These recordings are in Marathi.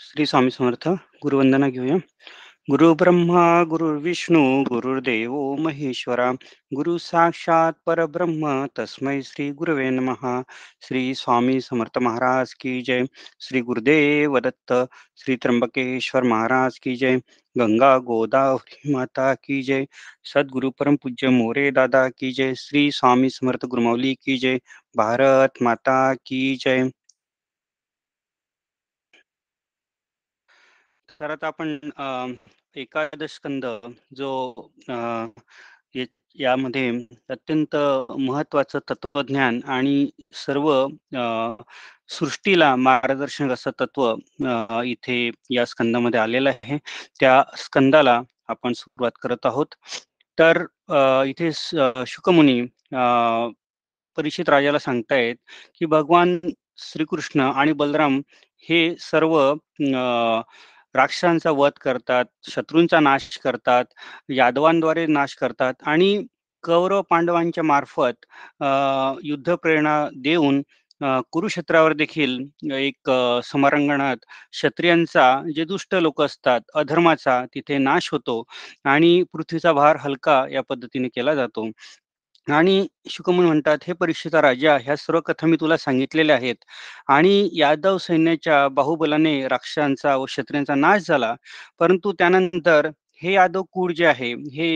श्री स्वामी समर्थ, गुरुवंदना घेऊया. गुरु ब्रह्मा गुरुर्विष्णू, गुरुर्देव महेश्वरा, गुरु साक्षात परब्रह्म, तस्मै श्री गुरवे नमः. श्री स्वामी समर्थ महाराज की जय. श्री गुरुदेव दत्त श्री त्र्यंबकेश्वर महाराज की जय. गंगा गोदावरी माता की जय. सदगुरु परम पूज्य मोरे दादा की जय. श्री स्वामी समर्थ गुरुमौली की जय. भारत माता की जय. तर आता आपण एकादश स्कंद जो यामध्ये अत्यंत महत्वाचं तत्वज्ञान आणि सर्व सृष्टीला मार्गदर्शक असं तत्व इथे या स्कंदामध्ये आलेलं आहे. त्या स्कंदाला आपण सुरुवात करत आहोत. तर इथे शुकमुनी परिचित राजाला सांगतायत की भगवान श्रीकृष्ण आणि बलराम हे सर्व अ, राक्षसांचा वध करतात शत्रूंचा नाश करतात यादवांद्वारे नाश करतात आणि कौरव पांडवांच्या मार्फत युद्ध प्रेरणा देऊन कुरुक्षेत्रावर देखील एक समारंगणात क्षत्रियांचा जे दुष्ट लोक असतात अधर्माचा तिथे नाश होतो आणि पृथ्वीचा भार हलका या पद्धतीने केला जातो. आणि शुकमन म्हणतात हे परीक्षेचा राजा ह्या सर्व कथा मी तुला सांगितलेल्या आहेत. आणि यादव सैन्याच्या बाहुबलाने राक्षसांचा व क्षत्रियांचा नाश झाला. परंतु त्यानंतर हे यादव कूळ जे आहे हे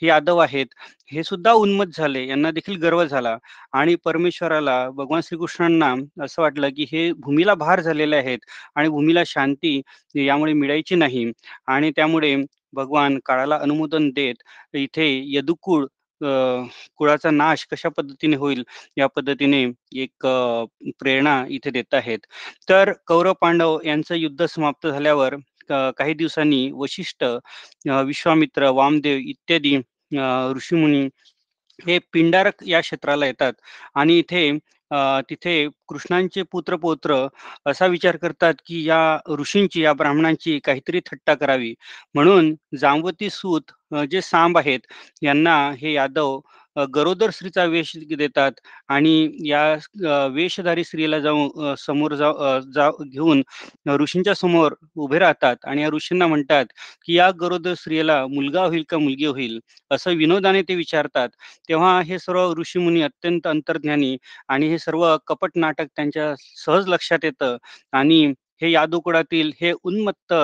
हे यादव आहेत हे सुद्धा उन्मत झाले यांना देखील गर्व झाला. आणि परमेश्वराला भगवान श्रीकृष्णांना असं वाटलं की हे भूमीला भार झालेले आहेत आणि भूमीला शांती यामुळे मिळायची नाही. आणि त्यामुळे भगवान काळाला अनुमोदन देत इथे यदुकुळ कुळाचा नाश कशा पद्धतीने होईल? या पद्धतीने एक प्रेरणा इथे देत आहेत. तर कौरव पांडव यांचं युद्ध समाप्त झाल्यावर काही दिवसांनी वशिष्ठ विश्वामित्र वामदेव इत्यादी ऋषीमुनी हे पिंडारक या क्षेत्राला येतात. आणि इथे तिथे कृष्णांचे पुत्र पौत्र असा विचार करतात की या ऋषींची या ब्राह्मणांची काहीतरी थट्टा करावी. म्हणून जांबवती सूत जे सांब आहेत यांना हे यादव गरोदर स्त्रीचा वेश देतात आणि या वेशधारी स्त्रीला जाऊन समोर जाऊ जा घेऊन ऋषींच्या समोर उभे राहतात आणि या ऋषींना म्हणतात की या गरोदर स्त्रीला मुलगा होईल का मुलगी होईल? असं विनोदाने ते विचारतात. तेव्हा हे सर्व ऋषीमुनी अत्यंत अंतर्ज्ञानी आणि हे सर्व कपट नाटक त्यांच्या सहज लक्षात येतं आणि हे यादू कुळातील हे उन्मत्त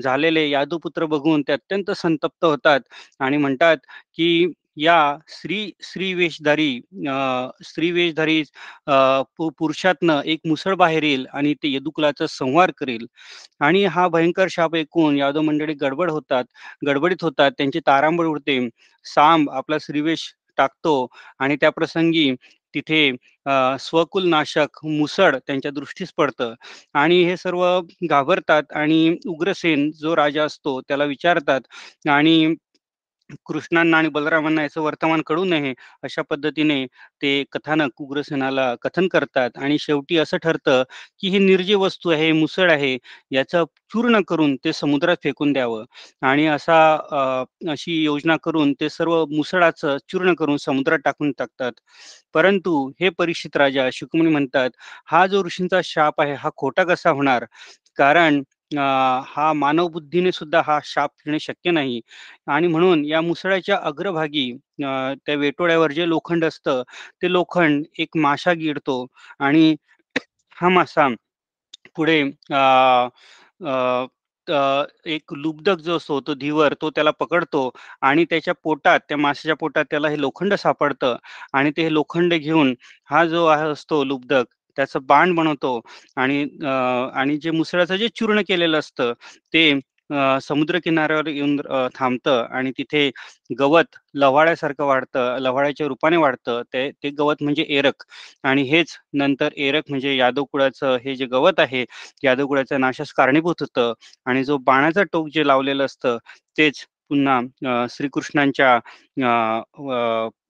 झालेले यादूपुत्र बघून ते अत्यंत संतप्त होतात आणि म्हणतात की या स्त्री स्त्री वेशधारी अं, स्त्री वेशधारी अं, पुरुषातनं एक मुसळ बाहेर येईल आणि ते यदुकुलाचा संहार करेल. आणि हा भयंकर शाप ऐकून यादव मंडळी गडबड होतात गडबडीत होतात. त्यांची तारांबळ उडते. सांब आपला श्रीवेश टाकतो आणि त्या प्रसंगी तिथे स्वकुल नाशक मुसळ त्यांच्या दृष्टीस पडतं. आणि हे सर्व घाबरतात आणि उग्रसेन जो राजा असतो त्याला विचारतात आणि कृष्णांना आणि बलरामांना याचं वर्तमान कळू नये अशा पद्धतीने ते कथानक उग्रसेनाला कथन करतात. आणि शेवटी असं ठरतं की ही निर्जीव वस्तू आहे मुसळ आहे याचं चूर्ण करून ते समुद्रात फेकून द्यावं. आणि असा अशी योजना करून ते सर्व मुसळाचं चूर्ण करून समुद्रात टाकून टाकतात. परंतु हे परीक्षित राजा शुकमणी म्हणतात हा जो ऋषींचा शाप आहे हा खोटा कसा होणार? कारण हा मानव बुद्धीने सुद्धा हा शाप फिरणे शक्य नाही. आणि म्हणून या मुसळ्याच्या अग्रभागी त्या वेटोळ्यावर जे लोखंड असतं ते लोखंड एक माशा गिळतो आणि हा मासा पुढे अ, अ, अ, एक लुब्धक जो असतो तो धीवर तो त्याला पकडतो आणि त्याच्या पोटात त्या माशाच्या पोटात त्याला हे लोखंड सापडतं आणि ते हे लोखंड घेऊन हा जो आहे असतो लुब्धक त्याचं बाण बनवतो आणि अ, आणि जे मुसळाचं जे चूर्ण केलेलं असतं ते समुद्र किनाऱ्यावर येऊन थांबतं आणि तिथे गवत लव्हाळ्यासारखं वाढतं लव्हाळ्याच्या रूपाने वाढतं. ते ते गवत म्हणजे एरक आणि हेच नंतर एरक म्हणजे यादव कुळाचं हे जे गवत आहे यादव कुळाच्या नाशास कारणीभूत होतं आणि जो बाणाचं टोक जे लावलेलं असतं तेच पुन्हा श्रीकृष्णांच्या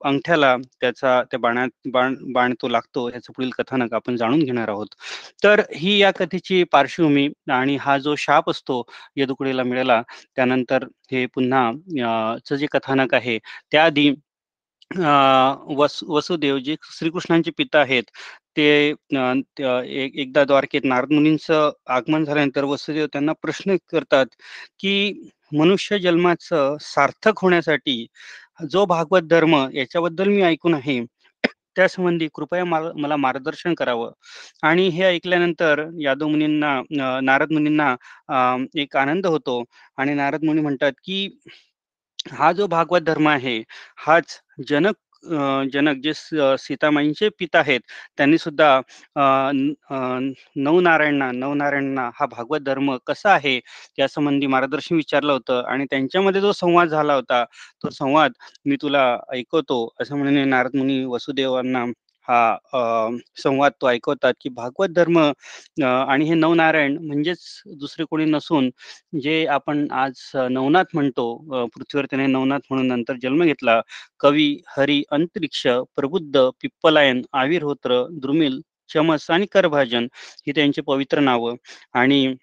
अंगठ्याला त्याचा त्या बाणात बाण बाण तो लागतो ह्याचं पुढील कथानक आपण जाणून घेणार आहोत. तर ही या कथेची पार्श्वभूमी आणि हा जो शाप असतो यदुकुडेला मिळाला त्यानंतर हे पुन्हा जे कथानक आहे त्याआधी वस वसुदेव जे श्रीकृष्णांचे पिता आहेत. ते एकदा द्वारकेत नारद मुनींचं आगमन झाल्यानंतर वसुदेव त्यांना प्रश्न करतात की मनुष्य जन्माचं सार्थक होण्यासाठी जो भागवत धर्म याच्याबद्दल मी ऐकून आहे त्या संबंधी कृपया मला मार्गदर्शन करावं. आणि हे ऐकल्यानंतर यादव मुनींना नारद मुनींना एक आनंद होतो. आणि नारद मुनी म्हणतात की हा जो भागवत धर्म आहे हाच जनक जनक जे सीतामाईंचे पिता आहेत त्यांनी सुद्धा नवनारायणना नवनारायणना हा भागवत धर्म कसा आहे या संबंधी मार्गदर्शन विचारलं होतं आणि त्यांच्यामध्ये जो संवाद झाला होता तो संवाद मी तुला ऐकवतो असं म्हणून नारद मुनी वसुदेवांना हा संवाद तो ऐकवतात की भागवत धर्म आणि हे नवनारायण म्हणजेच दुसरे कोणी नसून जे आपण आज नवनाथ म्हणतो पृथ्वीवर त्याने नवनाथ म्हणून नंतर जन्म घेतला कवी हरी अंतरिक्ष प्रबुद्ध पिप्पलायन आविर्होत्र द्रुमिल चमस आणि करभाजन ही त्यांची पवित्र नावं. आणि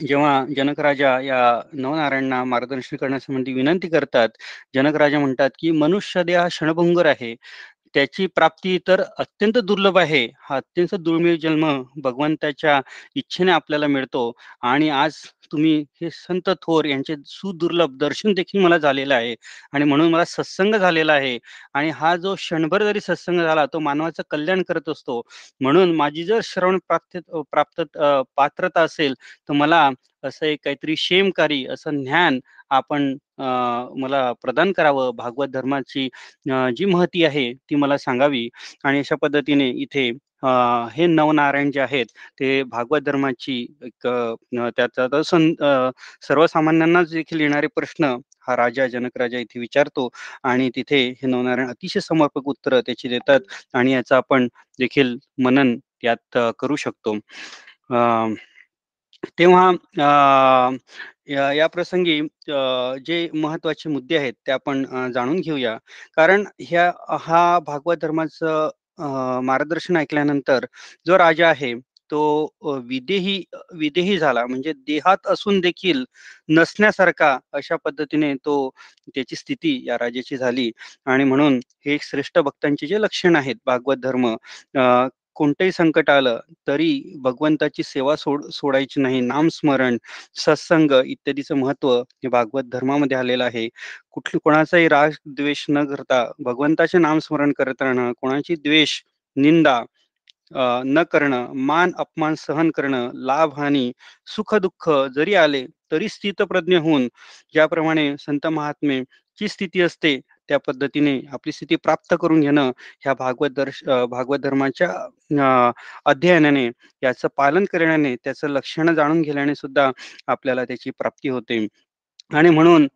जेव्हा जनक राजा या नवनारायणना मार्गदर्शन करण्यासंबंधी विनंती करतात जनक राजा म्हणतात की मनुष्य देह क्षणभंगर आहे. त्याची प्राप्ती तर अत्यंत दुर्लभ आहे. हा अत्यंत दुर्मिळ जन्म भगवंताच्या इच्छेने आपल्याला मिळतो. आणि आज तुम्ही हे संत थोर यांचे सुदुर्लभ दर्शन देखील मला झालेलं आहे. आणि म्हणून मला सत्संग झालेला आहे. आणि हा जो क्षणभर जरी सत्संग झाला तो मानवाचं कल्याण करत असतो. म्हणून माझी जर श्रवण प्राप्त प्राप्त पात्रता असेल तर मला असं एक काहीतरी शेमकारी असं ज्ञान आपण मला प्रदान करावं भागवत धर्माची जी महती आहे ती मला सांगावी. आणि अशा पद्धतीने इथे हे नवनारायण जे आहेत ते भागवत धर्माची एक त्याचा सर्वसामान्यांना देखील येणारे प्रश्न हा राजा जनक राजा इथे विचारतो. आणि तिथे हे नवनारायण अतिशय समर्पक उत्तर त्याची देतात. आणि याचा आपण देखील मनन यात करू शकतो. तेव्हा या प्रसंगी जे महत्त्वाचे मुद्दे आहेत ते आपण जाणून घेऊया. कारण ह्या हा भागवत धर्माचं मार्गदर्शन ऐकल्यानंतर जो राजा आहे तो विदेही विदेही झाला. म्हणजे देहात असून देखील नसण्यासारखा अशा पद्धतीने तो त्याची स्थिती या राजाची झाली. आणि म्हणून हे श्रेष्ठ भक्तांचे जे लक्षण आहेत भागवत धर्म कोणतंही संकट आलं तरी भगवंताची सेवा सोड सोडायची नाही. नामस्मरण सत्संग इत्यादीचं महत्त्व हे भागवत धर्मामध्ये आलेलं आहे. कुठली कोणाचाही राग द्वेष न करता भगवंताचे नामस्मरण करत राहणं कोणाची द्वेष निंदा न करणं मान अपमान सहन करणं लाभ हानी सुख दुःख जरी आले तरी स्थितप्रज्ञ होऊन ज्याप्रमाणे संत महात्मे ची स्थिती असते त्या पद्धतीने आपली स्थिती प्राप्त करून घेणं ह्या भागवत दर्श भागवत धर्माच्या अध्ययनाने याचं पालन करण्याने त्याचं लक्षण जाणून घेण्याने सुद्धा आपल्याला त्याची प्राप्ती होते. आणि म्हणून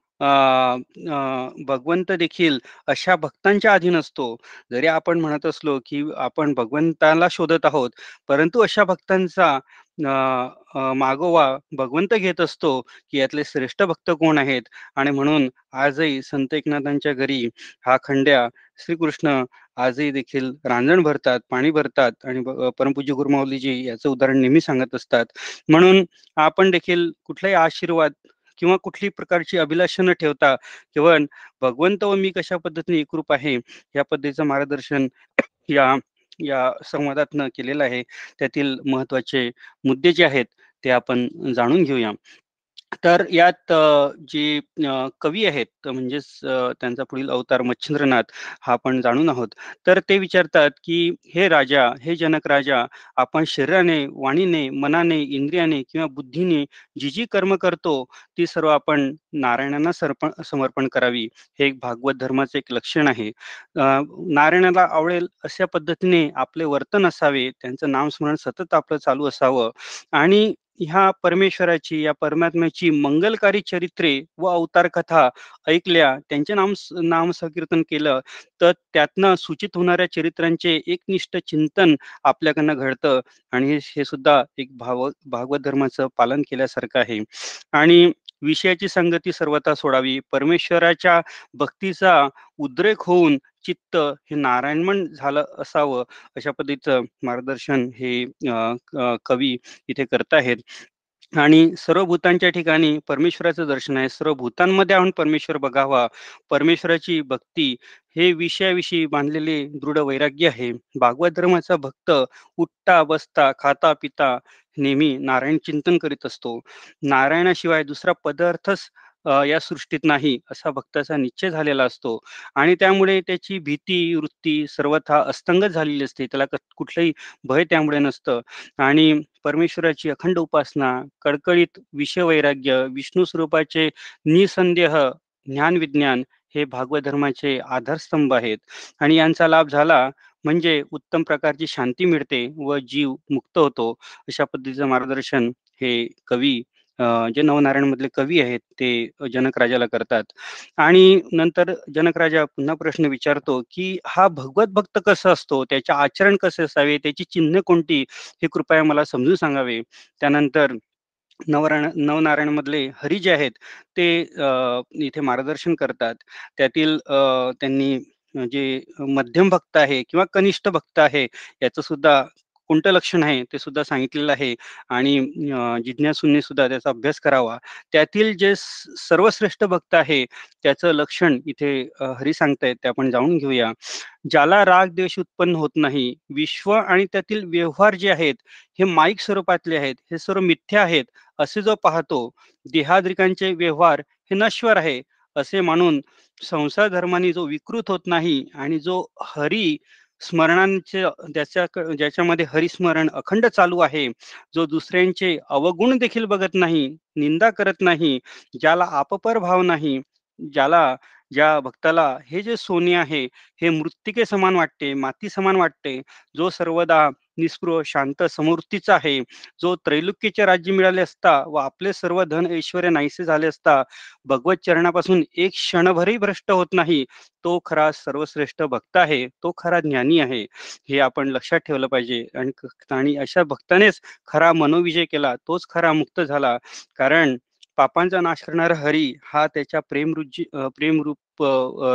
भगवंत देखील अशा भक्तांच्या अधीन असतो. जरी आपण म्हणत असलो की आपण भगवंताला शोधत आहोत परंतु अशा भक्तांचा मागोवा भगवंत घेत असतो की यातले श्रेष्ठ भक्त कोण आहेत? आणि म्हणून आजही संत एकनाथांच्या घरी हा खंड्या श्रीकृष्ण आजही देखील रांजण भरतात पाणी भरतात आणि परमपूज्य गुरुमाऊलीजी याचं उदाहरण नेहमी सांगत असतात. म्हणून आपण देखील कुठलाही आशीर्वाद किंवा कुठली प्रकारची अभिलाषा न ठेवता केवळ भगवंत व मी कशा पद्धतीने एकरूप आहे या पद्धतीचं मार्गदर्शन या या संवादातनं केलेलं आहे. त्यातील महत्त्वाचे मुद्दे जे आहेत ते आपण जाणून घेऊया. तर यात जे कवी आहेत म्हणजेच त्यांचा पुढील अवतार मच्छिंद्रनाथ हा आपण जाणून आहोत. तर ते विचारतात की हे राजा हे जनक राजा आपण शरीराने वाणीने मनाने इंद्रियाने किंवा बुद्धीने जी जी कर्म करतो ती सर्व आपण नारायणांना सर्पण समर्पण करावी. हे एक भागवत धर्माचं एक लक्षण आहे. नारायणाला आवडेल अशा पद्धतीने आपले वर्तन असावे त्यांचं नामस्मरण सतत आपलं चालू असावं. आणि ह्या परमेश्वराची या परमात्म्याची मंगलकारी चरित्रे व अवतार कथा ऐकल्या त्यांचे नाम नाम संकीर्तन केलं तर त्यातनं सूचित होणाऱ्या चरित्रांचे एकनिष्ठ चिंतन आपल्याकडनं घडतं. आणि हे सुद्धा एक भाव भागवत धर्माचं पालन केल्यासारखं आहे. आणि विषयाची संगती सर्वता सोडावी. परमेश्वराच्या भक्तीचा उद्रेक होऊन चित्त हे नारायणमन झालं असावं अशा पद्धतीचं मार्गदर्शन हे कवी इथे करत आहेत. आणि सर्व भूतांच्या ठिकाणी परमेश्वराचं दर्शन आहे. सर्व भूतांमध्ये आपण परमेश्वर बघावा. परमेश्वराची भक्ती हे विषयाविषयी बांधलेले दृढ वैराग्य आहे. भागवत धर्माचा भक्त उठता बसता खाता पिता नेहमी नारायण चिंतन करीत असतो. नारायणाशिवाय दुसरा पदार्थच या सृष्टीत नाही असा भक्ताचा निश्चय झालेला असतो. आणि त्यामुळे त्याची भीती वृत्ती सर्वथा अस्तंगत झालेली असते. त्याला कुठलंही भय त्यामुळे नसतं. आणि परमेश्वराची अखंड उपासना कडकडीत विषय वैराग्य विष्णू स्वरूपाचे निसंदेह ज्ञान विज्ञान हे भागवत धर्माचे आधारस्तंभ आहेत. आणि यांचा लाभ झाला म्हणजे उत्तम प्रकारची शांती मिळते व जीव मुक्त होतो अशा पद्धतीचं मार्गदर्शन हे कवी जे नवनारायण मधले कवी आहेत ते जनक राजाला करतात. आणि नंतर जनक राजा पुन्हा प्रश्न विचारतो की हा भगवत भक्त कसा असतो? त्याचे आचरण कसे असावे? त्याची चिन्ह कोणती? हे कृपया मला समजून सांगावे. त्यानंतर नवरायण नवनारायण मधले हरी जे आहेत ते इथे मार्गदर्शन करतात. त्यातील त्यांनी जे मध्यम भक्त आहे किंवा कनिष्ठ भक्त आहे याचं सुद्धा कोणतं लक्षण आहे ते सुद्धा सांगितलेलं आहे. आणि जिज्ञासूंनी सुद्धा त्याचा अभ्यास करावा. त्यातील जे सर्वश्रेष्ठ भक्त आहे त्याचं लक्षण इथे हरी सांगतायत ते आपण जाणून घेऊया. ज्याला राग द्वेष उत्पन्न होत नाही विश्व आणि त्यातील व्यवहार जे आहेत हे माईक स्वरूपातले आहेत हे सर्व मिथ्या आहेत असे जो पाहतो देहाद्रिकांचे व्यवहार हे नश्वर आहे असे मानून संसार धर्माने जो विकृत होत नाही आणि जो हरी स्मरणांचे त्याच्या ज्याच्यामध्ये हरिस्मरण अखंड चालू आहे जो दुसऱ्यांचे अवगुण देखील बघत नाही निंदा करत नाही ज्याला आपपर भाव नाही ज्याला ज्या भक्ताला हे जे सोने आहे हे मृत्तिके समान वाटते माती समान वाटते जो सर्वदा निस्पृह शांत समृद्धीचा आहे. जो त्रैलोक्यचे राज्य मिळाले असता व आपले सर्व धन ऐश्वर नाहीसे झाले असता भगवत चरणापासून एक क्षणभरही भ्रष्ट होत नाही तो खरा सर्वश्रेष्ठ भक्त आहे तो खरा ज्ञानी आहे. हे आपण लक्षात ठेवलं पाहिजे. आणि आणि अशा भक्तानेच खरा मनोविजय केला तोच खरा मुक्त झाला. कारण पापांचा नाश करणारा हरी हा त्याच्या प्रेम रुज्जू प्रेमरूप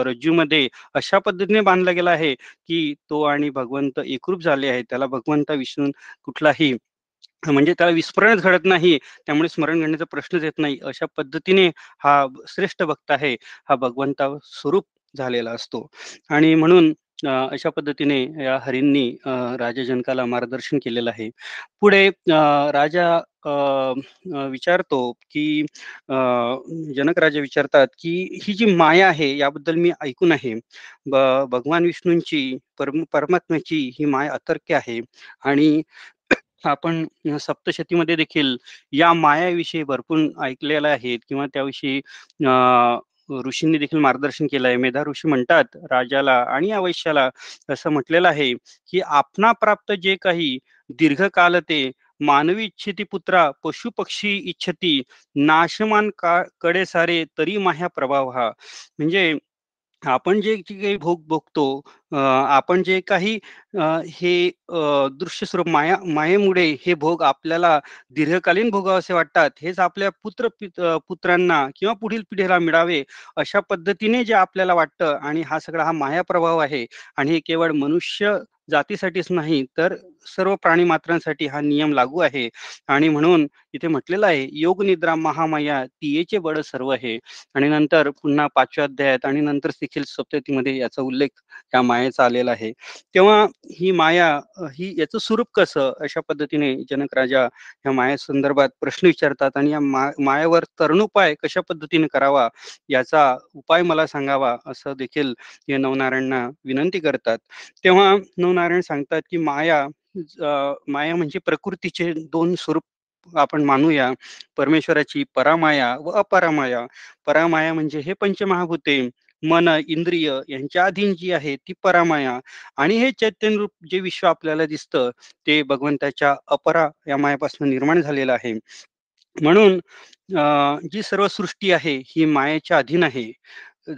रज्जूमध्ये अशा पद्धतीने बांधला गेला आहे की तो आणि भगवंत एकरूप झाले आहे त्याला भगवंता विष्णू कुठलाही म्हणजे त्याला विस्मरणच घडत नाही त्यामुळे स्मरण करण्याचा प्रश्नच येत नाही अशा पद्धतीने हा श्रेष्ठ भक्त आहे. हा भगवंता स्वरूप झालेला असतो. आणि म्हणून अशा पद्धतीने या हरींनी राजा जनकाला मार्गदर्शन केलेलं आहे. पुढे राजा विचारतो की जनक राजा विचारतात की ही जी माया आहे याबद्दल मी ऐकून आहे. भगवान विष्णूंची परम परमात्म्याची ही माया अतर्क्य आहे आणि आपण सप्तशतीमध्ये देखील या मायाविषयी भरपूर ऐकलेलं आहेत किंवा त्याविषयी ऋषींनी देखील मार्गदर्शन केलं आहे. मेधा ऋषी म्हणतात राजाला आणि या असं म्हटलेलं आहे की आपणा प्राप्त जे काही दीर्घकाल ते मानवी इच्छिती पुत्रा पशु पक्षी इच्छती नाशमान का कडे सारे तरी माह्या प्रभाव हा. म्हणजे आपण जे काही भोग भोगतो आपण जे काही हे दृश्य स्वरूप माया मायेमुळे हे भोग आपल्याला दीर्घकालीन भोगावसे वाटतात हेच आपल्या पुत्र पुत्रांना किंवा पुढील पिढीला मिळावे अशा पद्धतीने जे आपल्याला वाटतं आणि हा सगळा हा माया प्रभाव आहे. आणि हे केवळ मनुष्य जातीसाठीच नाही तर सर्व प्राणी मात्रांसाठी हा नियम लागू आहे. आणि म्हणून इथे म्हटलेलं आहे योग निद्रा महामाया तियेचे बळ सर्व आहे. आणि नंतर पुन्हा पाचव्या अध्यायात आणि नंतर देखील सप्ततीमध्ये याचा उल्लेख या मायेचा आलेला आहे. तेव्हा ही माया ही याचं स्वरूप कसं? अशा पद्धतीने जनक राजा या माया संदर्भात प्रश्न विचारतात आणि या मायावर तरुणोपाय कशा पद्धतीने करावा? याचा उपाय मला सांगावा? असं देखील हे नवनारायणना विनंती करतात. तेव्हा नवनारायण सांगतात की माया माया म्हणजे प्रकृतीचे दोन स्वरूप आपण मानूया. परमेश्वराची परामाया व अपरामाया. परामाया म्हणजे हे पंचमहाभूते. मन इंद्रिय यांच्या अधीन जी आहे ती परामाया. आणि हे चैतन्य रूप जे विश्व आपल्याला दिसतं ते भगवंताच्या अपरा या मायापासून निर्माण झालेलं आहे. म्हणून जी सर्व सृष्टी आहे ही मायेच्या अधीन आहे.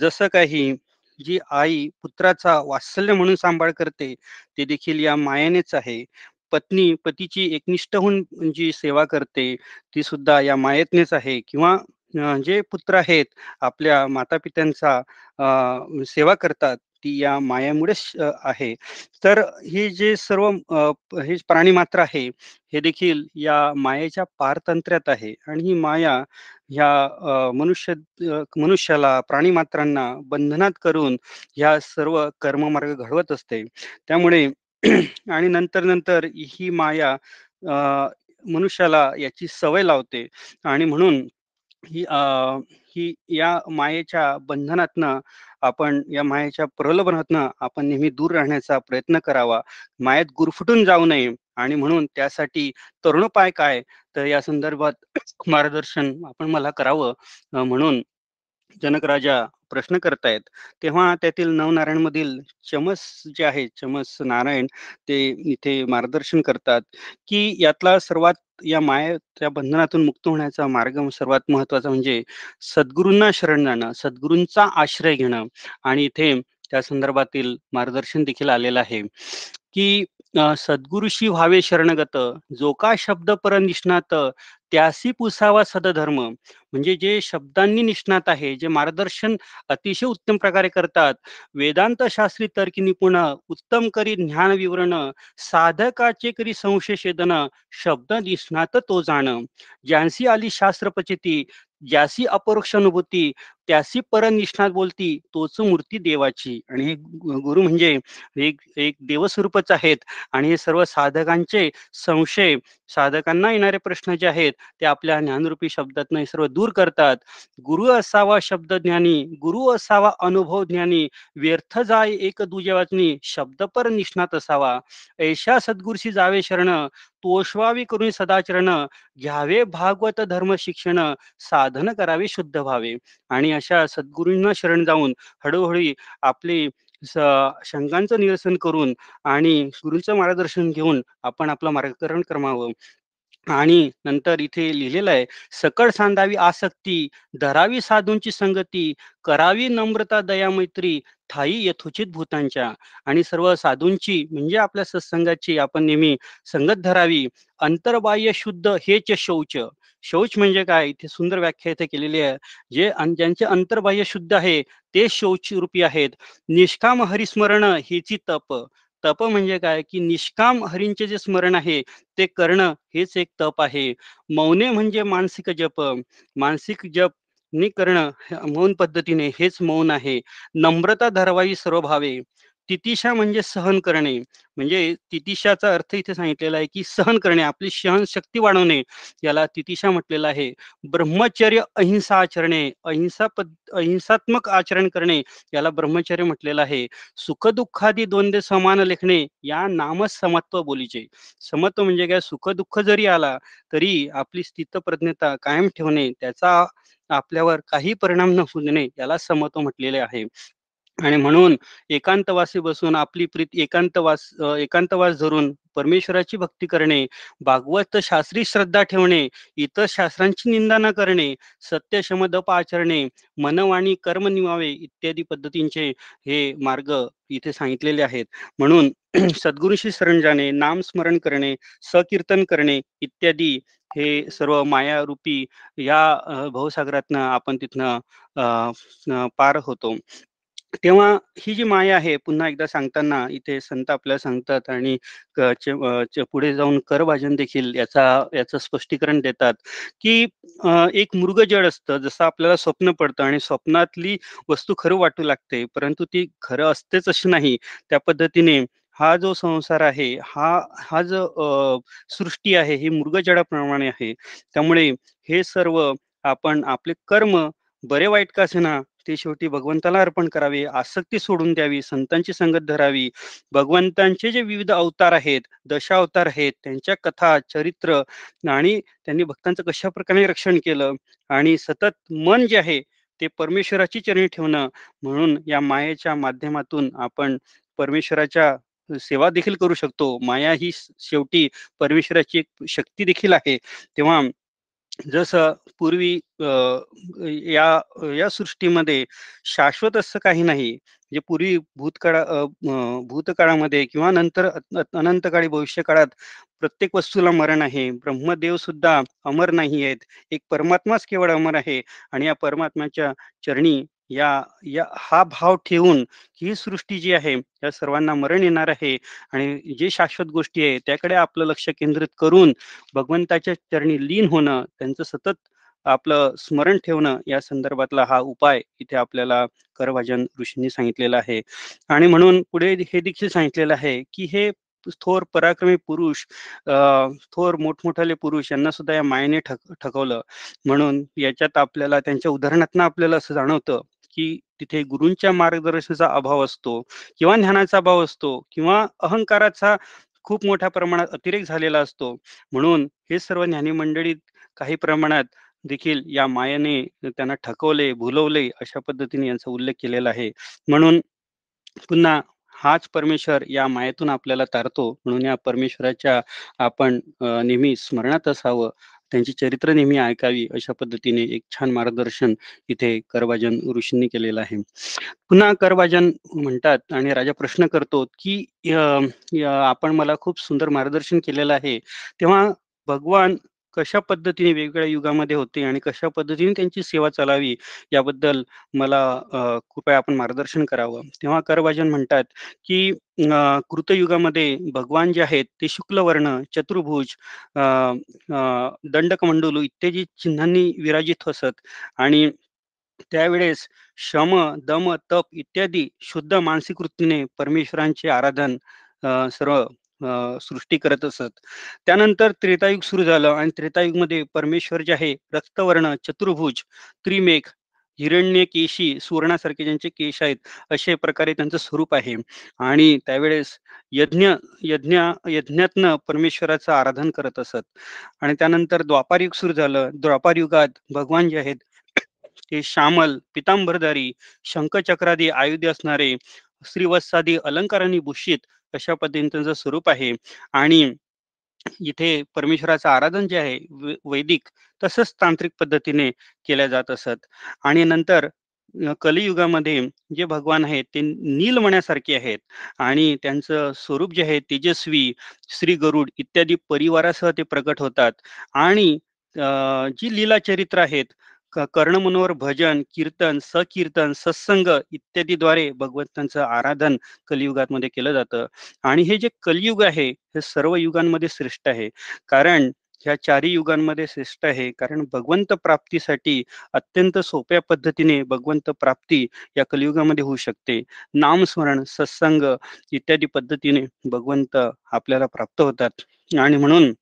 जसं काही जी आई पुत्राचा वात्सल्य म्हणून सांभाळ करते ते देखील या मायेनेच आहे. पत्नी पतीची एकनिष्ठ होऊन जी सेवा करते ती सुद्धा या मायेतनेच आहे. किंवा जे पुत्र आहेत आपल्या माता पित्यांचा सेवा करतात ती या मायामुळेच आहे. तर ही जे सर्व हे प्राणी मात्र आहे हे देखील या मायेच्या पारतंत्र्यात आहे. आणि ही माया ह्या मनुष्य मनुष्याला प्राणी मात्रांना बंधनात करून ह्या सर्व कर्ममार्ग घडवत असते. त्यामुळे आणि नंतर नंतर ही माया मनुष्याला याची सवय लावते. आणि म्हणून ही ही या मायेच्या बंधनातनं आपण या मायेच्या प्रलोभनातनं आपण नेहमी दूर राहण्याचा प्रयत्न करावा. मायेत गुरफुटून जाऊ नये आणि म्हणून त्यासाठी तरुणोपाय काय? तर या संदर्भात मार्गदर्शन आपण मला करावं. म्हणून जनक राजा प्रश्न करतायत. तेव्हा त्यातील नवनारायण मधील चमस जे आहे चमस नारायण ते इथे मार्गदर्शन करतात की यातला सर्वात या माया बंधनातून मुक्त होण्याचा मार्ग सर्वात महत्त्वाचा म्हणजे सद्गुरूंना शरण जाणं सद्गुरूंचा आश्रय घेणं आणि इथे त्या संदर्भातील मार्गदर्शन देखील आलेलं आहे की सद्गुरुशी व्हावे शरणगत जो का शब्द पर निष्णात त्यासी पुसावा सदधर्म म्हणजे जे शब्दांनी निष्णात आहे जे मार्गदर्शन अतिशय उत्तम प्रकारे करतात. वेदांत शास्त्री तर्की निपुण उत्तम करी ज्ञान विवरण साधकाचे करी संशय छेदन शब्द निष्णात तो जाण. ज्यांसी आली शास्त्र पचिती ज्यासी अपरोक्ष अनुभूती त्यासी परनिष्णात बोलती तोच मूर्ती देवाची. आणि हे गुरु म्हणजे एक एक देवस्वरूपच आहेत. आणि हे सर्व साधकांचे संशय साधकांना येणारे प्रश्न जे आहेत ते आपल्या ज्ञानरूपी शब्दातनं हे सर्व दूर करतात. गुरु असावा शब्द ज्ञानी गुरु असावा अनुभव ज्ञानी व्यर्थ जाय एक दुजे वाचनी शब्दपर निष्णात असावा. ऐशा सद्गुरुशी जावे शरण तोषवावी करून सदाचरण घ्यावे भागवत धर्म शिक्षण साधन करावे शुद्ध व्हावे आणि अशा सद्गुरूंना शरण जाऊन हळूहळू आपली शंकांचं निरसन करून आणि गुरूंचं मार्गदर्शन घेऊन आपण आपलं मार्गकरण क्रमावं. आणि नंतर इथे लिहिलेलं आहे सकळ सांधावी आसक्ती धरावी साधूंची संगती करावी नम्रता दया मैत्री थाई यथोचित भूतांच्या. आणि सर्व साधूंची म्हणजे आपल्या सत्संगाची आपण नेहमी संगत धरावी. अंतर्बाह्य शुद्ध हेच शौच. शौच म्हणजे काय? इथे सुंदर व्याख्या इथे केलेली आहे. जे ज्यांचे अंतर्बाह्य शुद्ध आहे ते शौच रूपी आहेत. निष्काम हरिस्मरण हेची तप. तप म्हणजे काय? की निष्काम हरींचे जे स्मरण आहे ते करणं हेच एक तप आहे. मौने म्हणजे मानसिक जप. मानसिक जप नि करणं मौन पद्धतीने हेच मौन आहे. नम्रता धरवाई सर्व भावे तितिशा म्हणजे सहन करणे. म्हणजे तितिशाचा अर्थ इथे सांगितलेला आहे की सहन करणे आपली शक्ती वाढवणे याला तितिशा म्हटलेला आहे. ब्रह्मचर्य अहिंसा आचरणे अहिंसा पद अहिंसात्मक आचरण करणे याला ब्रह्मचर्य म्हटलेलं आहे. सुखदुःखादी द्वंद्व समान लेखणे या नामच समत्व बोलीचे. समत्व म्हणजे काय? सुखदुःख जरी आला तरी आपली स्थितप्रज्ञता कायम ठेवणे त्याचा आपल्यावर काही परिणाम न होऊ याला समत्व म्हटलेले आहे. आणि म्हणून एकांतवासी बसून आपली प्रीत एकांतवास एकांतवास धरून परमेश्वराची भक्ती करणे भागवत शास्त्री श्रद्धा ठेवणे इतर शास्त्रांची निंदा न करणे सत्य शमदप आचरणे मनवाणी कर्म निवावे इत्यादी पद्धतींचे हे मार्ग इथे सांगितलेले आहेत. म्हणून सद्गुरूशी शरण जाणे नाम स्मरण करणे सकीर्तन करणे इत्यादी हे सर्व मायारूपी या भवसागरातनं आपण तिथनं पार होतो. तेव्हा ही जी माया आहे पुन्हा एकदा सांगताना इथे संत आपल्याला सांगतात आणि पुढे जाऊन करभाजन देखील याचा याचं स्पष्टीकरण देतात की एक मृगजड असतं जसं आपल्याला स्वप्न पडतं आणि स्वप्नातली वस्तू खरं वाटू लागते परंतु ती खरं असतेच अशी नाही. त्या पद्धतीने हा जो संसार आहे हा हा जो सृष्टी आहे ही मृगजडाप्रमाणे आहे. त्यामुळे हे सर्व आपण आपले कर्म बरे वाईट का ना ते शेवटी भगवंताला अर्पण करावे आसक्ती सोडून द्यावी संतांची संगत धरावी. भगवंतांचे जे विविध अवतार आहेत दशा अवतार आहेत त्यांच्या कथा चरित्र आणि त्यांनी भक्तांचं कशा प्रकारे रक्षण केलं आणि सतत मन जे आहे ते परमेश्वराची चरणी ठेवणं म्हणून या मायेच्या माध्यमातून आपण परमेश्वराच्या सेवा देखील करू शकतो. माया ही शेवटी परमेश्वराची एक शक्ती देखील आहे. तेव्हा जसं पूर्वी या या सृष्टीमध्ये शाश्वत असं काही नाही. म्हणजे पूर्वी भूतकाळा भूतकाळामध्ये किंवा नंतर अनंतकाळी भविष्यकाळात प्रत्येक वस्तूला मरण आहे. ब्रह्मदेव सुद्धा अमर नाही आहेत. एक परमात्माच केवळ अमर आहे. आणि या परमात्म्याच्या चरणी या या हा भाव ठेवून ही सृष्टी जी आहे त्या सर्वांना मरण येणार आहे. आणि जे शाश्वत गोष्टी आहे त्याकडे आपलं लक्ष केंद्रित करून भगवंताच्या चरणी लीन होणं त्यांचं सतत आपलं स्मरण ठेवणं या संदर्भातला हा उपाय इथे आपल्याला करभाजन ऋषींनी सांगितलेला आहे. आणि म्हणून पुढे हे देखील सांगितलेलं आहे की हे थोर पराक्रमी पुरुष थोर मोठमोठाले पुरुष यांना सुद्धा या मायेने ठक ठकवलं. म्हणून याच्यात आपल्याला त्यांच्या उदाहरणातनं आपल्याला असं जाणवतं की तिथे गुरूंच्या मार्गदर्शनाचा अभाव असतो किंवा ज्ञानाचा अभाव असतो किंवा अहंकाराचा खूप मोठ्या प्रमाणात अतिरेक झालेला असतो. म्हणून हे सर्व ज्ञानी मंडळीत काही प्रमाणात देखील या मायेने त्यांना ठकवले भुलवले अशा पद्धतीने यांचा उल्लेख केलेला आहे. म्हणून पुन्हा हाच परमेश्वर या मायेतून आपल्याला तारतो. म्हणून या परमेश्वराच्या आपण नेहमी स्मरणात असावं. त्यांची चरित्र नेहमी ऐकावी अशा पद्धतीने एक छान मार्गदर्शन इथे करवाजन ऋषींनी केलेलं आहे. पुन्हा करवाजन म्हणतात आणि राजा प्रश्न करतो की आपण मला खूप सुंदर मार्गदर्शन केलेलं आहे. तेव्हा भगवान कशा पद्धतीने वेगवेगळ्या युगामध्ये होते आणि कशा पद्धतीने त्यांची सेवा चालावी याबद्दल मला कृपया आपण मार्गदर्शन करावं. तेव्हा करभाजन म्हणतात की कृतयुगामध्ये भगवान जे आहेत ते शुक्ल वर्ण चतुर्भुज दंडकमंडलू इत्यादी चिन्हांनी विराजित असत. आणि त्यावेळेस शम दम तप इत्यादी शुद्ध मानसिक वृत्तीने परमेश्वरांचे आराधन सर्व सृष्टी करत असत. त्यानंतर त्रेतायुग सुरू झालं आणि त्रेतायुगमध्ये परमेश्वर जे आहे रक्तवर्ण चतुर्भुज त्रिमेघ हिरण्य केशी सुवर्णासारखे ज्यांचे केश आहेत अशा प्रकारे त्यांचं स्वरूप आहे. आणि त्यावेळेस यज्ञ यज्ञ यज्ञातनं परमेश्वराचं आराधन करत असत. आणि त्यानंतर द्वापारयुग सुरू झालं. द्वापार युगात भगवान जे आहेत ते श्यामल पितांबरधारी शंखचक्रादी आयुधे असणारे श्रीवत्सादी अलंकारांनी भूषित अशा पद्धतीचं स्वरूप आहे आणि इथे परमेश्वराचं आराधन जे आहे वैदिक तसंच तांत्रिक पद्धतीने केल्या जात असत. आणि नंतर कलियुगामध्ये जे भगवान आहेत ते नीलमण्यासारखे आहेत आणि त्यांचं स्वरूप जे आहे तेजस्वी श्री गरुड इत्यादी परिवारासह ते प्रकट होतात. आणि जी लीला चरित्र आहेत कर्णमनोवर भजन कीर्तन सकीर्तन सत्संग इत्यादीद्वारे भगवंतांचं आराधन कलियुगात मध्ये केलं जातं. आणि हे जे कलियुग आहे हे सर्व युगांमध्ये श्रेष्ठ आहे. कारण ह्या चारही युगांमध्ये श्रेष्ठ आहे. कारण भगवंत प्राप्तीसाठी अत्यंत सोप्या पद्धतीने भगवंत प्राप्ती या कलियुगामध्ये होऊ शकते. नामस्मरण सत्संग इत्यादी पद्धतीने भगवंत आपल्याला प्राप्त होतात. आणि म्हणून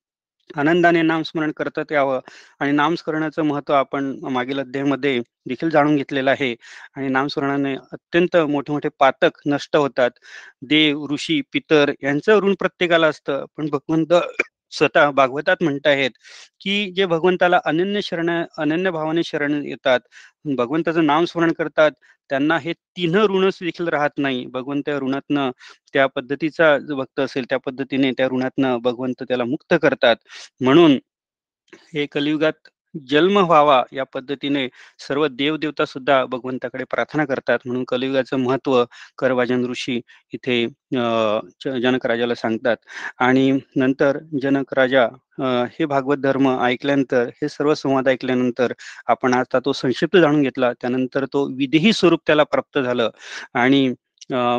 आनंदाने नामस्मरण करतात यावं आणि नामस्मरणाचं महत्त्व आपण मागील अध्यायामध्ये देखील जाणून घेतलेलं आहे. आणि नामस्मरणाने अत्यंत मोठे मोठे पातक नष्ट होतात. देव ऋषी पितर यांचं ऋण प्रत्येकाला असतं. पण भगवंत स्वतः भागवतात म्हणतायत की जे भगवंताला अनन्य शरण अनन्य भावाने शरण येतात भगवंताचं नाम स्मरण करतात त्यांना हे तीन ऋणच देखील राहत नाही. भगवंत ऋणातनं त्या पद्धतीचा जो भक्त असेल त्या पद्धतीने त्या ऋणातनं भगवंत त्याला मुक्त करतात. म्हणून हे कलियुगात जन्म व्हावा या पद्धतीने सर्व देवदेवता सुद्धा भगवंताकडे प्रार्थना करतात. म्हणून कलियुगाचं महत्त्व करवाजन ऋषी इथे जनक राजाला सांगतात. आणि नंतर जनक राजा हे भागवत धर्म ऐकल्यानंतर हे सर्व संवाद ऐकल्यानंतर आपण आता तो संक्षिप्त जाणून घेतला. त्यानंतर तो विधेही स्वरूप त्याला प्राप्त झालं. आणि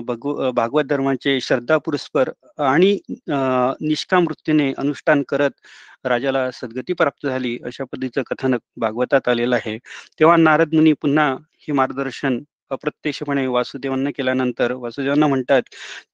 भगव भागवत धर्माचे श्रद्धा पुरस्पर आणि निष्काम वृत्तीने अनुष्ठान करत राजाला सद्गती प्राप्त झाली अशा पद्धतीचं कथानक भागवतात आलेलं आहे. तेव्हा नारद मुनी पुन्हा हे मार्गदर्शन अप्रत्यक्षपणे वासुदेवांना केल्यानंतर वासुदेवांना म्हणतात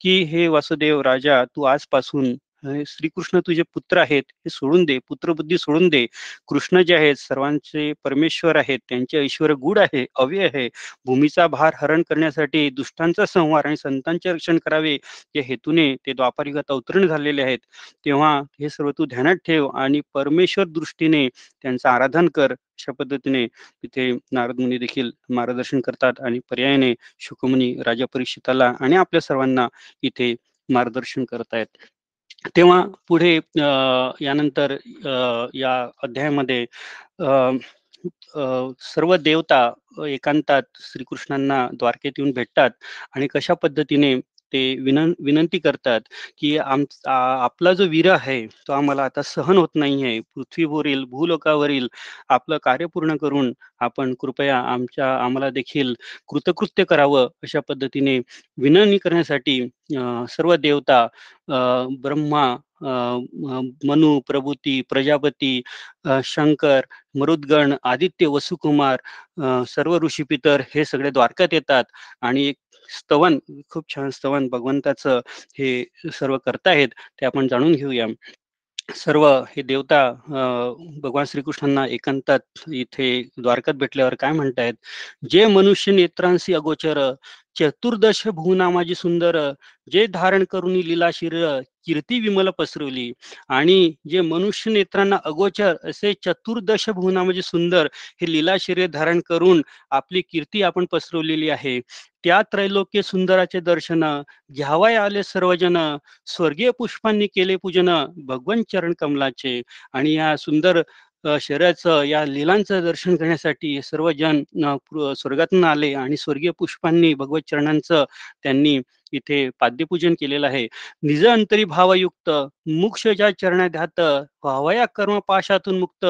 की हे वासुदेव राजा तू आजपासून श्रीकृष्ण तुझे पुत्र आहेत हे सोडून दे पुत्रबुद्धी सोडून दे. कृष्ण जे आहेत सर्वांचे परमेश्वर आहेत त्यांचे ऐश्वर गुड आहे अव्य आहे. भूमीचा भार हरण करण्यासाठी दुष्टांचा संहार आणि संतांचे रक्षण करावे या हेतूने ते द्वापारिगत अवतरण झालेले आहेत. तेव्हा हे सर्व तू ध्यानात ठेव आणि परमेश्वर दृष्टीने त्यांचं आराधन कर अशा पद्धतीने तिथे नारद मुनी देखील मार्गदर्शन करतात आणि पर्यायाने शुकमुनी राजा परीक्षिताला आणि आपल्या सर्वांना इथे मार्गदर्शन करतायत. तेव्हा पुढे यानंतर या अध्यायामध्ये सर्व देवता एकांतात श्रीकृष्णांना द्वारकेत येऊन भेटतात आणि कशा पद्धतीने ते विनं विनंती करतात की आम आपला जो वीर आहे तो आम्हाला आता सहन होत नाही आहे पृथ्वीवरील भूलोकावरील आपलं कार्य पूर्ण करून आपण कृपया आमच्या आम्हाला देखील कृतकृत्य करावं अशा पद्धतीने विनंती करण्यासाठी सर्व देवता ब्रह्मा मनु प्रभूती प्रजापती शंकर मरुद्गण आदित्य वसुकुमार सर्व ऋषी पितर हे सगळे द्वारकात येतात आणि एक स्तवन खूप छान स्तवन भगवंताचं हे सर्व करतायत ते आपण जाणून घेऊया. सर्व हे देवता भगवान श्रीकृष्णांना एकांतात इथे द्वारकात भेटल्यावर काय म्हणतायत जे मनुष्य नेत्रांशी अगोचर चतुर्दश भुवनामाजी सुंदर जे धारण करून लीला शिर कीर्ती विमल पसरवली. आणि जे मनुष्य नेत्रांना अगोचर असे चतुर्दश भुवना म्हणजे सुंदर हे लीला शरीर धारण करून आपली कीर्ती आपण पसरवलेली आहे. त्या त्रैलोक्य सुंदराचे दर्शन घ्यावाय आले सर्वजन स्वर्गीय पुष्पांनी केले पूजन भगवान चरण कमलाचे आणि या सुंदर शरीराचं या लिलांचं दर्शन करण्यासाठी सर्वजण स्वर्गातून आले. आणि स्वर्गीय पुष्पांनी भगवत चरणांचं त्यांनी इथे पाद्यपूजन केलेलं आहे. निज अंतरी भावयुक्त मुक्षच्या चरणाध्यात व्हावया कर्मपाशातून मुक्त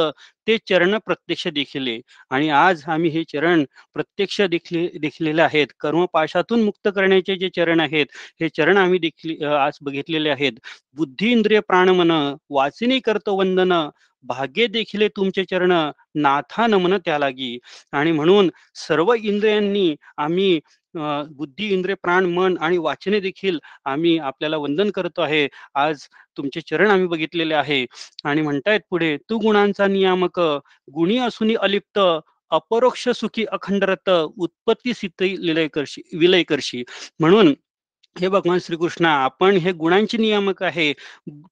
ते चरण प्रत्यक्ष देखिले. आणि आज आम्ही हे चरण प्रत्यक्ष देखले देखलेले आहेत. कर्मपाशातून मुक्त करण्याचे जे चरण आहेत हे चरण आम्ही देखील आज बघितलेले आहेत. बुद्धी इंद्रिय प्राणमन वाचिनी करतो वंदन भाग्य देखील तुमचे चरण नाथा नमन त्या लागी आणि म्हणून सर्व इंद्रियांनी आम्ही बुद्धी इंद्रिय प्राण मन आणि वाचने देखील आम्ही आपल्याला वंदन करतो आहे. आज तुमचे चरण आम्ही बघितलेले आहे. आणि म्हणतायत पुढे तू गुणांचा नियामक गुणी असून अलिप्त अपरोक्ष सुखी अखंडरत उत्पत्ती सिद्धी विलय करशी विलय करशी म्हणून हे भगवान श्रीकृष्णा आपण हे गुणांचे नियामक आहे.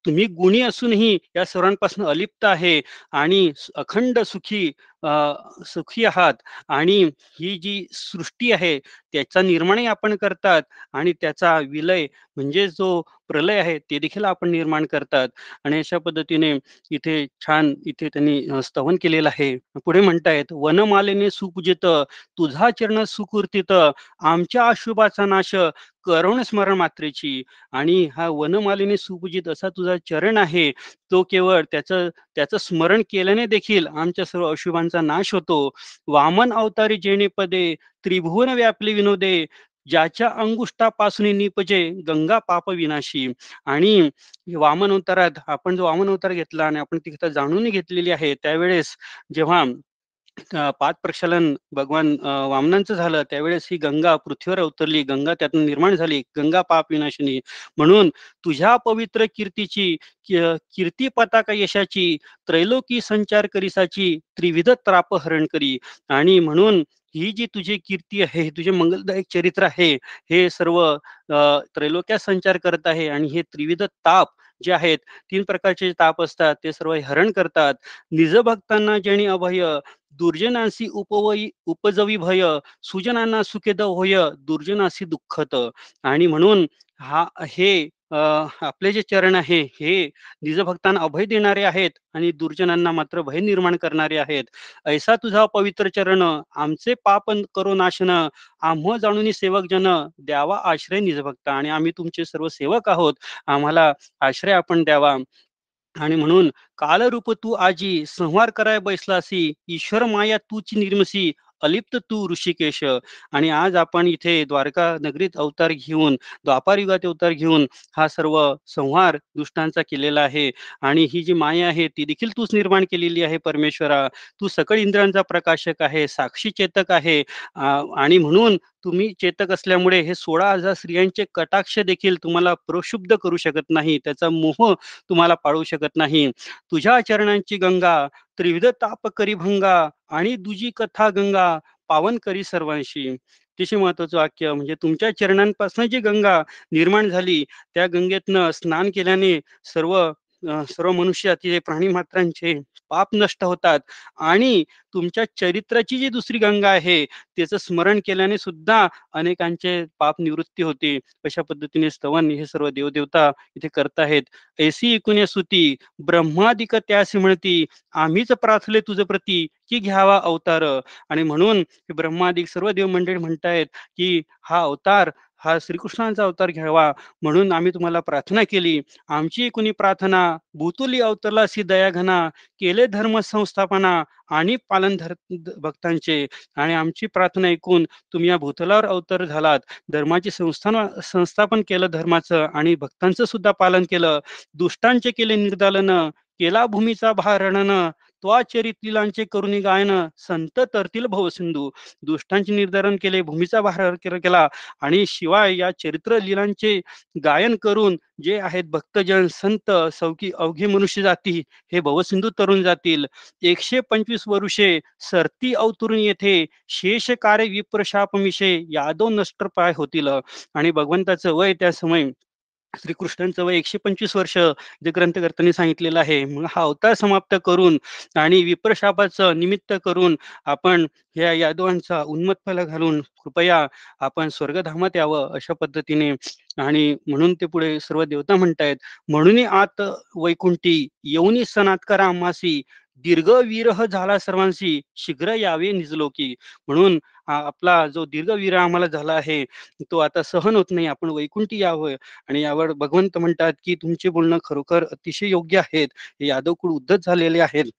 तुम्ही गुणी असूनही या सर्वांपासून अलिप्त आहे आणि अखंड सुखी सुखी आहात आणि ही जी सृष्टी आहे त्याचा निर्माणही आपण करतात आणि त्याचा विलय म्हणजे जो प्रलय आहे ते देखील आपण निर्माण करतात. आणि अशा पद्धतीने इथे छान इथे त्यांनी स्तवन केलेलं आहे. पुढे म्हणतायत वनमालेने सुपूजित तुझा चरण सुकृतीत आमच्या अशुभाचा नाश करुण स्मरण मात्रेची. आणि हा वनमालेने सुपूजित असा तुझा चरण आहे तो केवळ त्याचं त्याचं स्मरण केल्याने देखील आमच्या सर्व अशुभांचा नाश होतो. वामन अवतारी जेणे पदे त्रिभुवन व्यापले विनोदे ज्याच्या अंगुष्टापासून निपजे गंगा पाप विनाशी. आणि वामन अवतारात आपण जो वामन अवतार घेतला आणि आपण ती जाणून घेतलेली आहे त्यावेळेस जेव्हा पाच प्रक्षालन भगवान वामनांचं झालं. त्यावेळेस ही गंगा पृथ्वीवर उतरली गंगा त्यातून निर्माण झाली. गंगा पाप विनाशिनी. म्हणून तुझ्या पवित्र कीर्तीची कीर्ती पताका यशाची त्रैलोकी संचार करीसाची त्रिविध त्राप हरण करी. आणि म्हणून ही जी तुझी कीर्ती आहे तुझे मंगलदायक चरित्र आहे हे सर्व त्रैलोक्यात संचार करत आहे आणि हे त्रिविध ताप जे आहेत तीन प्रकारचे ताप असतात ते सर्व हरण करतात. निज भक्तांना जेणी अभय दुर्जनासी उपवयी उपजवी भय सुजनांना सुखेद होय दुर्जनासी दुःखत. आणि म्हणून हा हे आपले जे चरण आहे हे निजभक्तांना अभय देणारे आहेत आणि दुर्जनांना मात्र भय निर्माण करणारे आहेत. ऐसा तुझा पवित्र चरण आमचे पाप करो नाशन आम्ह जाणून सेवक जन द्यावा आश्रय निजभक्ता आणि आम्ही तुमचे सर्व सेवक आहोत. आम्हाला आश्रय आपण द्यावा. आणि म्हणून कालरूप तू आजी संहार कराय बैसलासी ईश्वर माया तूची निर्मसी अलिप्त तू ऋषिकेश. आणि आज आपण इथे द्वारका नगरीत अवतार घेऊन द्वापार युगात अवतार घेऊन हा सर्व संहार दुष्टांचा केलेला आहे. आणि ही जी माया आहे ती देखील तूच निर्माण केलेली आहे परमेश्वरा. तू सकळ इंद्रांचा प्रकाशक आहे साक्षी चेतक आहे. आणि म्हणून तुम्ही चेतक असल्यामुळे हे सोळा हजार स्त्रियांचे कटाक्ष देखील तुम्हाला प्रशुद्ध करू शकत नाही. त्याचा मोह तुम्हाला पाळू शकत नाही. तुझ्या चरणांची गंगा त्रिविध ताप करी भंगा आणि दुजी कथा गंगा पावन करी सर्वांशी. अतिशय महत्वाचं वाक्य म्हणजे तुमच्या चरणांपासून जी गंगा निर्माण झाली त्या गंगेतनं स्नान केल्याने सर्व सर्व मनुष्य अतिशय प्राणी मात्रांचे पाप नष्ट होतात. आणि तुमच्या चरित्राची जी दुसरी गंगा आहे त्याचं स्मरण केल्याने सुद्धा अनेकांचे पाप निवृत्ती होते. अशा पद्धतीने स्तवन हे सर्व देवदेवता इथे करताहेत ऐसी एकूण सुती ब्रह्मादिक त्यासी म्हणती आम्हीच प्रार्थले तुझं प्रती की घ्यावा अवतार. आणि म्हणून ब्रह्मादिक सर्व देव मंडळी म्हणतायत की हा अवतार हा श्रीकृष्णांचा अवतार घ्यावा म्हणून आम्ही तुम्हाला प्रार्थना केली. आमची कुणी प्रार्थना भूतुली अवतरलासी दया घना केले धर्म संस्थापना आणि पालन धर भक्तांचे. आणि आमची प्रार्थना ऐकून तुम्ही या भूतलावर अवतर झालात. धर्माचे संस्थान संस्थापन केलं धर्माचं आणि भक्तांचं सुद्धा पालन केलं. दुष्टांचे केले निर्दालन केला भूमीचा भारणन त्वाचरित लिलांचे करुणी गायन संत तरतील भवसिंधू. दुष्टांचे निर्धारण केले भूमीचा भार केला आणि शिवाय या चरित्र लिलांचे गायन करून जे आहेत भक्तजन संत सौकी अवघी मनुष्य जाती हे भवसिंधू तरुण जातील. एकशे पंचवीस वर्षे सरती अवतरून येथे शेष कार्य विप्रशापमिषे यादव नष्ट पाय होतील. आणि भगवंताचं वय त्या समय श्रीकृष्णांचं वय एकशे पंचवीस वर्ष जे ग्रंथकर्त्यांनी सांगितलेलं आहे. मग हा अवतार समाप्त करून आणि विप्रशापाचं निमित्त करून आपण या यादवांचा उन्मत्फला घालून कृपया आपण स्वर्गधामात यावं अशा पद्धतीने. आणि म्हणून ते पुढे सर्व देवता म्हणतायत म्हणून आत वैकुंठी येऊनी सनात करा मासी दीर्घ विरह झाला सर्वांशी शीघ्र यावे निजलोकी. म्हणून आपला जो दीर्घ विरह आम्हाला झाला आहे तो आता सहन होत नाही आपण वैकुंठी यावं. आणि यावर भगवंत म्हणतात की तुमचे बोलणं खरोखर अतिशय योग्य आहेत. हे यादव कुळ उद्धत झालेले आहेत.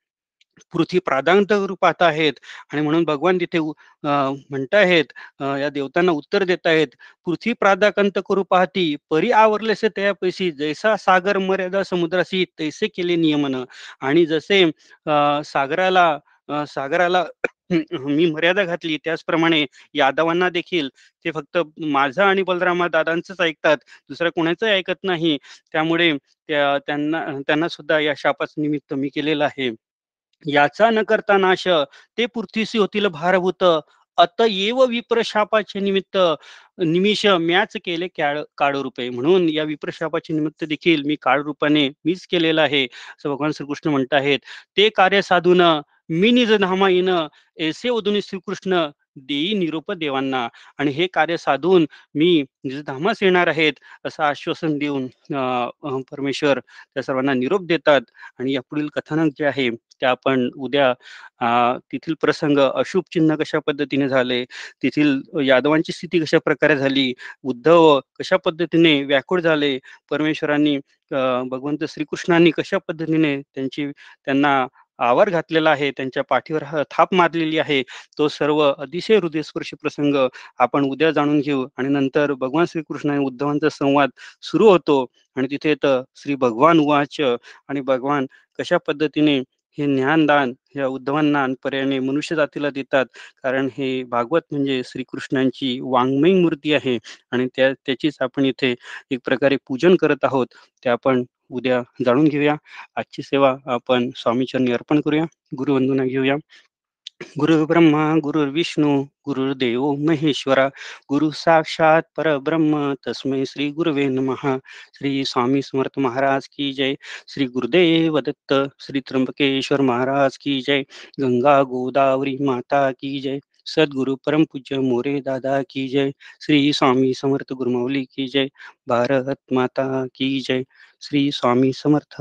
पृथ्वी प्रादांत रूपात आहेत. आणि म्हणून भगवान तिथे म्हणत आहेत या देवतांना उत्तर देत आहेत. पृथ्वी प्रादाकंत करू पाहती परी आवरलेसे त्यापैशी जैसा सागर मर्यादा समुद्राशी तैसे केले नियमन. आणि जसे सागराला सागराला मी मर्यादा घातली त्याचप्रमाणे यादवांना देखील. ते फक्त माझं आणि बलरामा दादांचंच ऐकतात दुसऱ्या कोणाचं ऐकत नाही. त्यामुळे त्या त्यांना त्यांना सुद्धा या शापाच निमित्त मी केलेलं आहे. याचा न करता नाश ते पृथ्वीशी होतील भारभूत. अतएव विप्रशापाचे निमित्त निमिष म्याच केले काळ रूपे म्हणून या विप्रशापाचे निमित्त देखील मी काळ रूपाने मीच केलेलं आहे. असं भगवान श्रीकृष्ण म्हणत आहेत. ते कार्य साधून मी निज धामा येण ऐसे ओदुनी श्रीकृष्ण देई निरोप देवांना. आणि हे कार्य साधून मी धामास येणार आहेत असं आश्वासन देऊन परमेश्वर त्या सर्वांना निरोप देतात. आणि या पुढील कथानक जे आहे ते आपण उद्या तेथील प्रसंग अशुभ चिन्ह कशा पद्धतीने झाले तेथील यादवांची स्थिती कशा प्रकारे झाली उद्धव कशा पद्धतीने व्याकुळ झाले परमेश्वरांनी भगवंत श्रीकृष्णांनी कशा पद्धतीने त्यांची त्यांना आवर घातलेला आहे त्यांच्या पाठीवर थाप मारलेली आहे. तो सर्व अतिशय हृदयस्पर्शी प्रसंग आपण उद्या जाणून घेऊ आणि नंतर भगवान श्रीकृष्ण आणि उद्धवांचा संवाद सुरू होतो आणि तिथे तर श्री भगवान उवाच आणि भगवान कशा पद्धतीने हे ज्ञानदान या उद्धवांना पर्यायाने मनुष्य जातीला देतात? कारण हे भागवत म्हणजे श्रीकृष्णांची वाङ्मयी मूर्ती आहे आणि त्या त्याचीच आपण इथे एक प्रकारे पूजन करत आहोत. ते आपण उद्या जाणून घेऊया. आजची सेवा आपण स्वामीचरणी अर्पण करूया. गुरुवंदना घेऊया. गुरु ब्रह्मा गुरु विष्णू गुरुर्देव महेश्वरा गुरु साक्षात परब्रह्म तस्मै श्री गुरुवे महा श्री स्वामी समर्थ महाराज की जय. श्री गुरुदेव दत्त श्री त्र्यंबकेश्वर महाराज की जय. गंगा गोदावरी माता की जय. सद्गुरु परम पूज्य मोरे दादा की जय। श्री स्वामी समर्थ गुरुमौली की जय। भारत माता की जय। श्री स्वामी समर्थ।